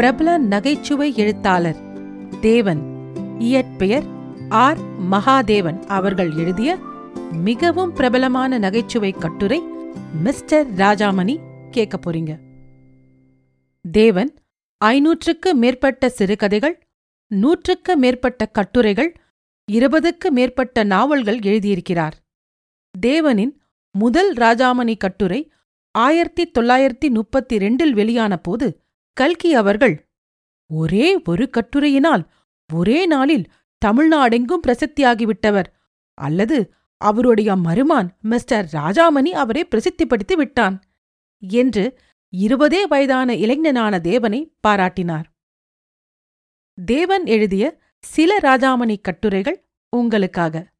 பிரபல நகைச்சுவை எழுத்தாளர் தேவன். இயற்பெயர் ஆர். மகாதேவன் அவர்கள் எழுதிய மிகவும் பிரபலமான நகைச்சுவை கட்டுரை மிஸ்டர் ராஜாமணி கேட்க போறீங்க. தேவன் ஐநூற்றுக்கு மேற்பட்ட சிறுகதைகள் நூற்றுக்கு மேற்பட்ட கட்டுரைகள் இருபதுக்கு மேற்பட்ட நாவல்கள் எழுதியிருக்கிறார். தேவனின் முதல் ராஜாமணி கட்டுரை ஆயிரத்தி தொள்ளாயிரத்தி முப்பத்தி ரெண்டில் வெளியான போது கல்கி அவர்கள் ஒரே ஒரு கட்டுரையினால் ஒரே நாளில் தமிழ்நாடெங்கும் பிரசித்தியாகிவிட்டவர். அல்லது அவருடைய மருமான் மிஸ்டர் ராஜாமணி அவரை பிரசித்திப்படுத்தி விட்டான் என்று இருபதே வயதான இளைஞனான தேவனை பாராட்டினார். தேவன் எழுதிய சில ராஜாமணி கட்டுரைகள் உங்களுக்காக.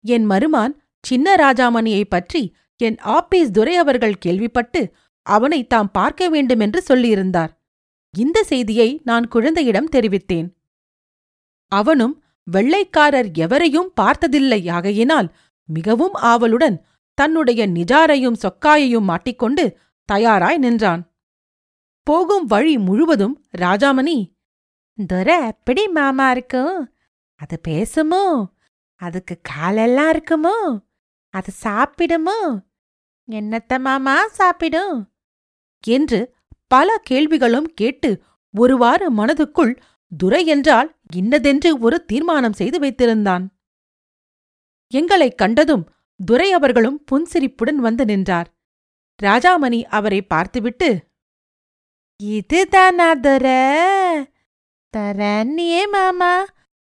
என் மருமான் சின்ன ராஜாமணியைப் பற்றி என் ஆபீஸ் துரை அவர்கள் கேள்விப்பட்டு அவனை தாம் பார்க்க வேண்டுமென்று சொல்லியிருந்தார். இந்த செய்தியை நான் குழந்தையிடம் தெரிவித்தேன். அவனும் வெள்ளைக்காரர் எவரையும் பார்த்ததில்லை ஆகையினால் மிகவும் ஆவலுடன் தன்னுடைய நிஜாரையும் சொக்காயையும் மாட்டிக்கொண்டு தயாராய் நின்றான். போகும் வழி முழுவதும் ராஜாமணி துரை எப்படி மாமா இருக்கும் அது பேசுமோ? அதுக்கு காலெல்லாம் இருக்குமோ? அது சாப்பிடுமோ? என்னத்த மாமா சாப்பிடும்? என்று பல கேள்விகளும் கேட்டு ஒருவாறு மனதுக்குள் துரை என்றால் இன்னதென்று ஒரு தீர்மானம் செய்து வைத்திருந்தான். எங்களைக் கண்டதும் துரை அவர்களும் புன்சிரிப்புடன் வந்து நின்றார். ராஜாமணி அவரை பார்த்துவிட்டு இதுதானா துர தரண்ணியே மாமா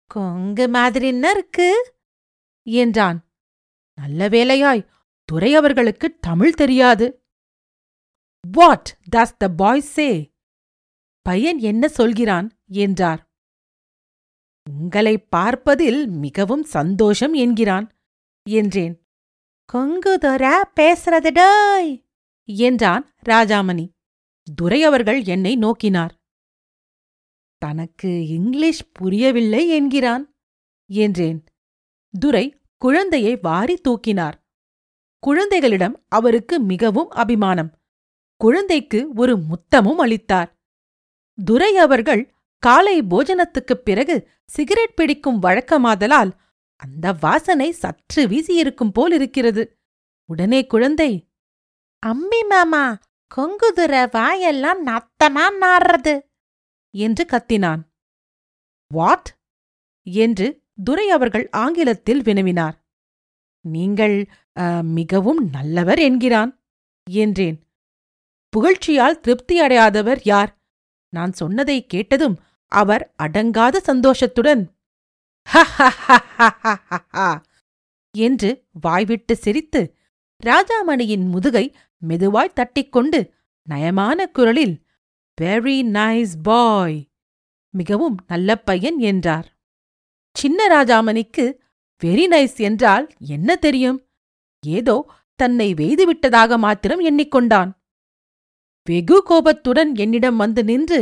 கொங்கு மாதிரின்னு இருக்கு என்றான். நல்ல வேளையாய் துரை அவர்களுக்கு தமிழ் தெரியாது. வாட் டஸ் த பாய் சே பையன் என்ன சொல்கிறான்? என்றார். உங்களை பார்ப்பதில் மிகவும் சந்தோஷம் என்கிறான் என்றேன். கொங்குதொரா பேசுறதுடாய் என்றான் ராஜாமணி. துரை அவர்கள் என்னை நோக்கினார். தனக்கு இங்கிலீஷ் புரியவில்லை என்கிறான் என்றேன். துரை குழந்தையை வாரி தூக்கினார். குழந்தைகளிடம் அவருக்கு மிகவும் அபிமானம். குழந்தைக்கு ஒரு முத்தமும் அளித்தார். துரை அவர்கள் காலை போஜனத்துக்குப் பிறகு சிகரெட் பிடிக்கும் வழக்கமாதலால் அந்த வாசனை சற்று வீசியிருக்கும் போல் இருக்கிறது உடனே குழந்தை அம்மி மாமா கொங்குதுர வாயெல்லாம் நத்தமா நாடுறது என்று கத்தினான். வாட்? என்று துரை அவர்கள் ஆங்கிலத்தில் வினவினார். நீங்கள் மிகவும் நல்லவர் என்கிறான் என்றேன். புகழ்ச்சியால் திருப்தியடையாதவர் யார்? நான் சொன்னதை கேட்டதும் அவர் அடங்காத சந்தோஷத்துடன் என்று வாய்விட்டு சிரித்து ராஜாமணியின் முதுகை மெதுவாய் தட்டிக்கொண்டு நயமான குரலில் வெரி நைஸ் பாய் மிகவும் நல்ல பையன் என்றார். சின்ன ராஜாமணிக்கு வெரி நைஸ் என்றால் என்ன தெரியும்? ஏதோ தன்னை வெய்துவிட்டதாக மாத்திரம் எண்ணிக்கொண்டான். வெகு கோபத்துடன் என்னிடம் வந்து நின்று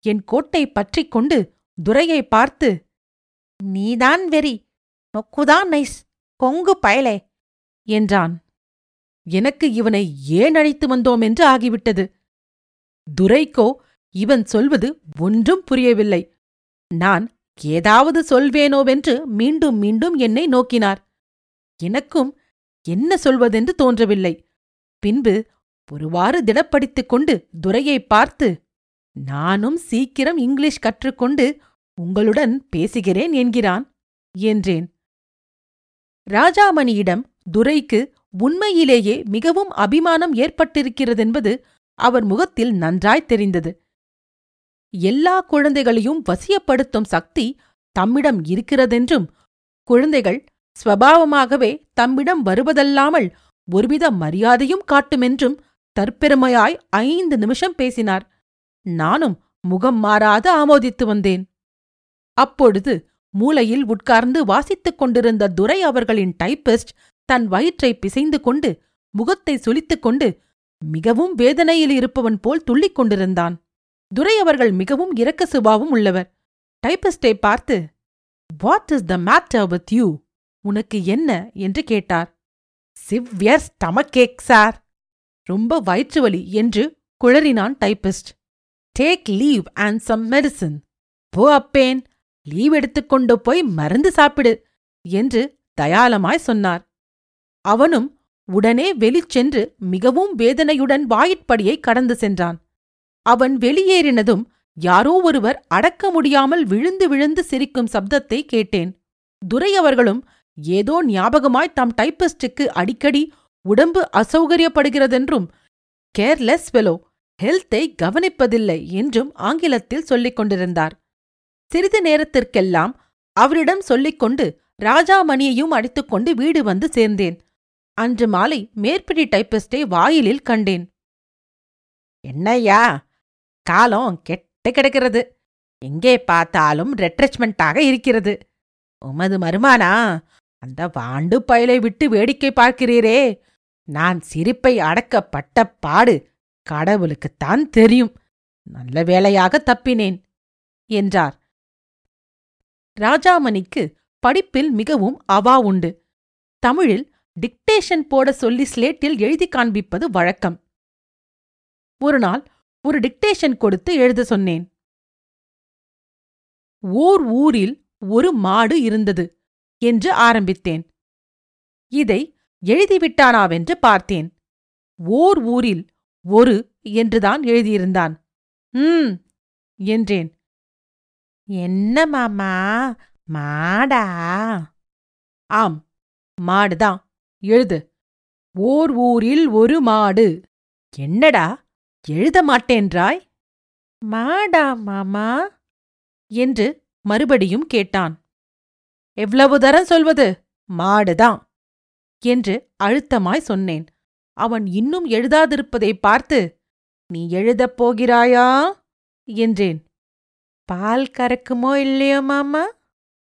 என் கோட்டை பற்றிக் கொண்டு துரையை பார்த்து நீதான் வெறி நொக்குதான் நைஸ் கொங்கு பயலே என்றான். எனக்கு இவனை ஏன் அழைத்து வந்தோம் என்று ஆகிவிட்டது? துரைக்கோ இவன் சொல்வது ஒன்றும் புரியவில்லை. நான் ஏதாவது சொல்வேனோவென்று மீண்டும் மீண்டும் என்னை நோக்கினார். எனக்கும் என்ன சொல்வதென்று தோன்றவில்லை. பின்பு ஒருவாறு திடப்படுத்திக் கொண்டு துரையை பார்த்து நானும் சீக்கிரம் இங்கிலீஷ் கற்றுக்கொண்டு உங்களுடன் பேசுகிறேன் என்கிறான். என்றேன். ராஜாமணியிடம் துரைக்கு உண்மையிலேயே மிகவும் அபிமானம் ஏற்பட்டிருக்கிறதென்பது அவர் முகத்தில் நன்றாய் தெரிந்தது. எல்லா குழந்தைகளையும் வசியப்படுத்தும் சக்தி தம்மிடம் இருக்கிறதென்றும் குழந்தைகள் ஸ்வபாவமாகவே தம்மிடம் வருவதல்லாமல் ஒருவித மரியாதையும் காட்டுமென்றும் தற்பெருமையாய் ஐந்து நிமிஷம் பேசினார். நானும் முகம் மாறாது ஆமோதித்து வந்தேன். அப்பொழுது மூலையில் உட்கார்ந்து வாசித்துக் கொண்டிருந்த துரை அவர்களின் டைப்பிஸ்ட் தன் வயிற்றை பிசைந்து கொண்டு முகத்தை சுளித்துக் கொண்டு மிகவும் வேதனையில் இருப்பவன் போல் துள்ளிக் கொண்டிருந்தான். துரை அவர்கள் மிகவும் இரக்க சுபாவும் உள்ளவர். டைப்பிஸ்டை பார்த்து what is the matter with you உனக்கு என்ன? என்று கேட்டார். சிவ்யர் ஸ்டமக் கேக் சார் ரொம்ப வயிற்று வலி என்று குழறினான் typist. Take leave and some medicine போ அப்பேன். லீவ் எடுத்துக்கொண்டு போய் மருந்து சாப்பிடு என்று தயாளமாய் சொன்னார். அவனும் உடனே வெளிச்சென்று மிகவும் வேதனையுடன் வாயிற்படியை கடந்து சென்றான். அவன் வெளியேறினதும் யாரோ ஒருவர் அடக்க முடியாமல் விழுந்து விழுந்து சிரிக்கும் சப்தத்தை கேட்டேன். துரை அவர்களும் ஏதோ ஞாபகமாய் தம் டைப்பிஸ்டுக்கு அடிக்கடி உடம்பு அசௌகரியப்படுகிறதென்றும் கேர்லெஸ் வெலோ ஹெல்த்தை கவனிப்பதில்லை என்றும் ஆங்கிலத்தில் சொல்லிக் கொண்டிருந்தார். சிறிது நேரத்திற்கெல்லாம் அவரிடம் சொல்லிக்கொண்டு ராஜாமணியையும் அடித்துக்கொண்டு வீடு வந்து சேர்ந்தேன். அன்று மாலை மேற்படி டைப்பிஸ்டை வாயிலில் கண்டேன். என்னய்யா காலம் கெட்டு கிடக்கிறது. எங்கே பார்த்தாலும் ரெட்ரெச்மெண்டாக இருக்கிறது. உமது மருமானா அந்த வாண்டு பயலை விட்டு வேடிக்கை பார்க்கிறீரே. நான் சிரிப்பை அடக்கப்பட்ட பாடு கடவுளுக்குத்தான் தெரியும். நல்ல வேளையாக தப்பினேன் என்றார். ராஜாமணிக்கு படிப்பில் மிகவும் அவா உண்டு. தமிழில் டிக்டேஷன் போட சொல்லி ஸ்லேட்டில் எழுதி காண்பிப்பது வழக்கம். ஒரு நாள் ஒரு டிக்டேஷன் கொடுத்து எழுத சொன்னேன். ஓர் ஊரில் ஒரு மாடு இருந்தது என்று ஆரம்பித்தேன். இதை எழுதிவிட்டானாவென்று பார்த்தேன். ஓர் ஊரில் ஒரு என்றுதான் எழுதியிருந்தான். ம் என்றேன். என்ன மாமா மாடா? ஆம் மாடுதான் எழுது. ஓர் ஊரில் ஒரு மாடு. என்னடா எழுத மாட்டேன்றாய்? மாடா மாமா என்று மறுபடியும் கேட்டான். எவ்வளவு தரம் சொல்வது? மாடுதான் என்று அழுத்தமாய் சொன்னேன். அவன் இன்னும் எழுதாதிருப்பதை பார்த்து நீ எழுதப் போகிறாயா? என்றேன். பால் கறக்குமோ இல்லையோ மாமா?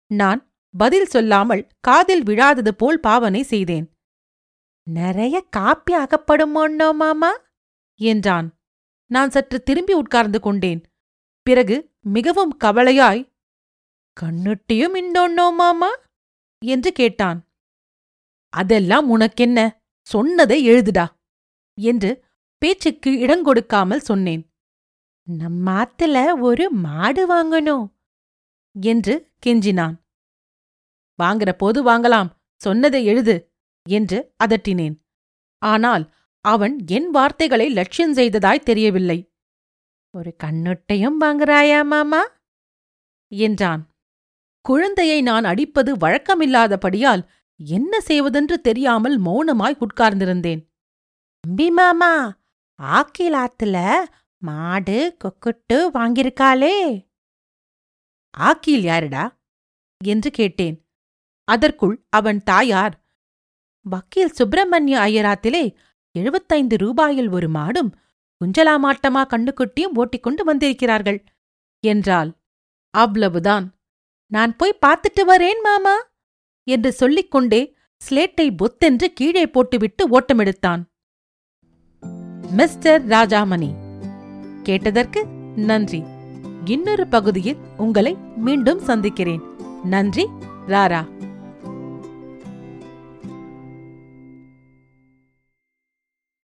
நான் பதில் சொல்லாமல் காதில் விழாதது போல் பாவனை செய்தேன். நிறைய காப்பி அகப்படுமோன்னோ மாமா? என்றான். நான் சற்று திரும்பி உட்கார்ந்து கொண்டேன். பிறகு மிகவும் கவலையாய் கண்ணுட்டியும் இன்னொன்னோ மாமா? என்று கேட்டான். அதெல்லாம் உனக்கென்ன? சொன்னதை எழுதுடா என்று பேச்சுக்கு இடங்கொடுக்காமல் சொன்னேன். நம்மாத்துல ஒரு மாடு வாங்கணும் என்று கெஞ்சினான். வாங்குற போது வாங்கலாம் சொன்னதை எழுது என்று அதட்டினேன். ஆனால் அவன் என் வார்த்தைகளை லட்சியம் செய்ததாய் தெரியவில்லை. ஒரு கண்ணுட்டையும் வாங்குறாயா மாமா? என்றான். குழந்தையை நான் அடிப்பது வழக்கமில்லாதபடியால் என்ன செய்வதென்று தெரியாமல் மௌனமாய் உட்கார்ந்திருந்தேன். தம்பி மாமா ஆக்கிலாத்துல மாடு கொக்குட்டு வாங்கியிருக்காளே. ஆக்கில் யாருடா? என்று கேட்டேன். அதற்குள் அவன் தாயார் வக்கீல் சுப்பிரமணிய ஐயராத்திலே எழுபத்தைந்து ரூபாயில் ஒரு மாடும் குஞ்சலாமாட்டமா கண்ணுக்குட்டியும் ஓட்டிக்கொண்டு வந்திருக்கிறார்கள் என்றாள். அவ்வளவுதான். நான் போய் பார்த்துட்டு வரேன் மாமா. என்று சொல்லிக்கொண்டே ஸ்லேட்டை பொத்தென்று கீழே போட்டுவிட்டு ஓட்டமெடுத்தான். மிஸ்டர் ராஜாமணி கேட்டதற்கு நன்றி. இன்னொரு பகுதியில் உங்களை மீண்டும் சந்திக்கிறேன். நன்றி ராரா.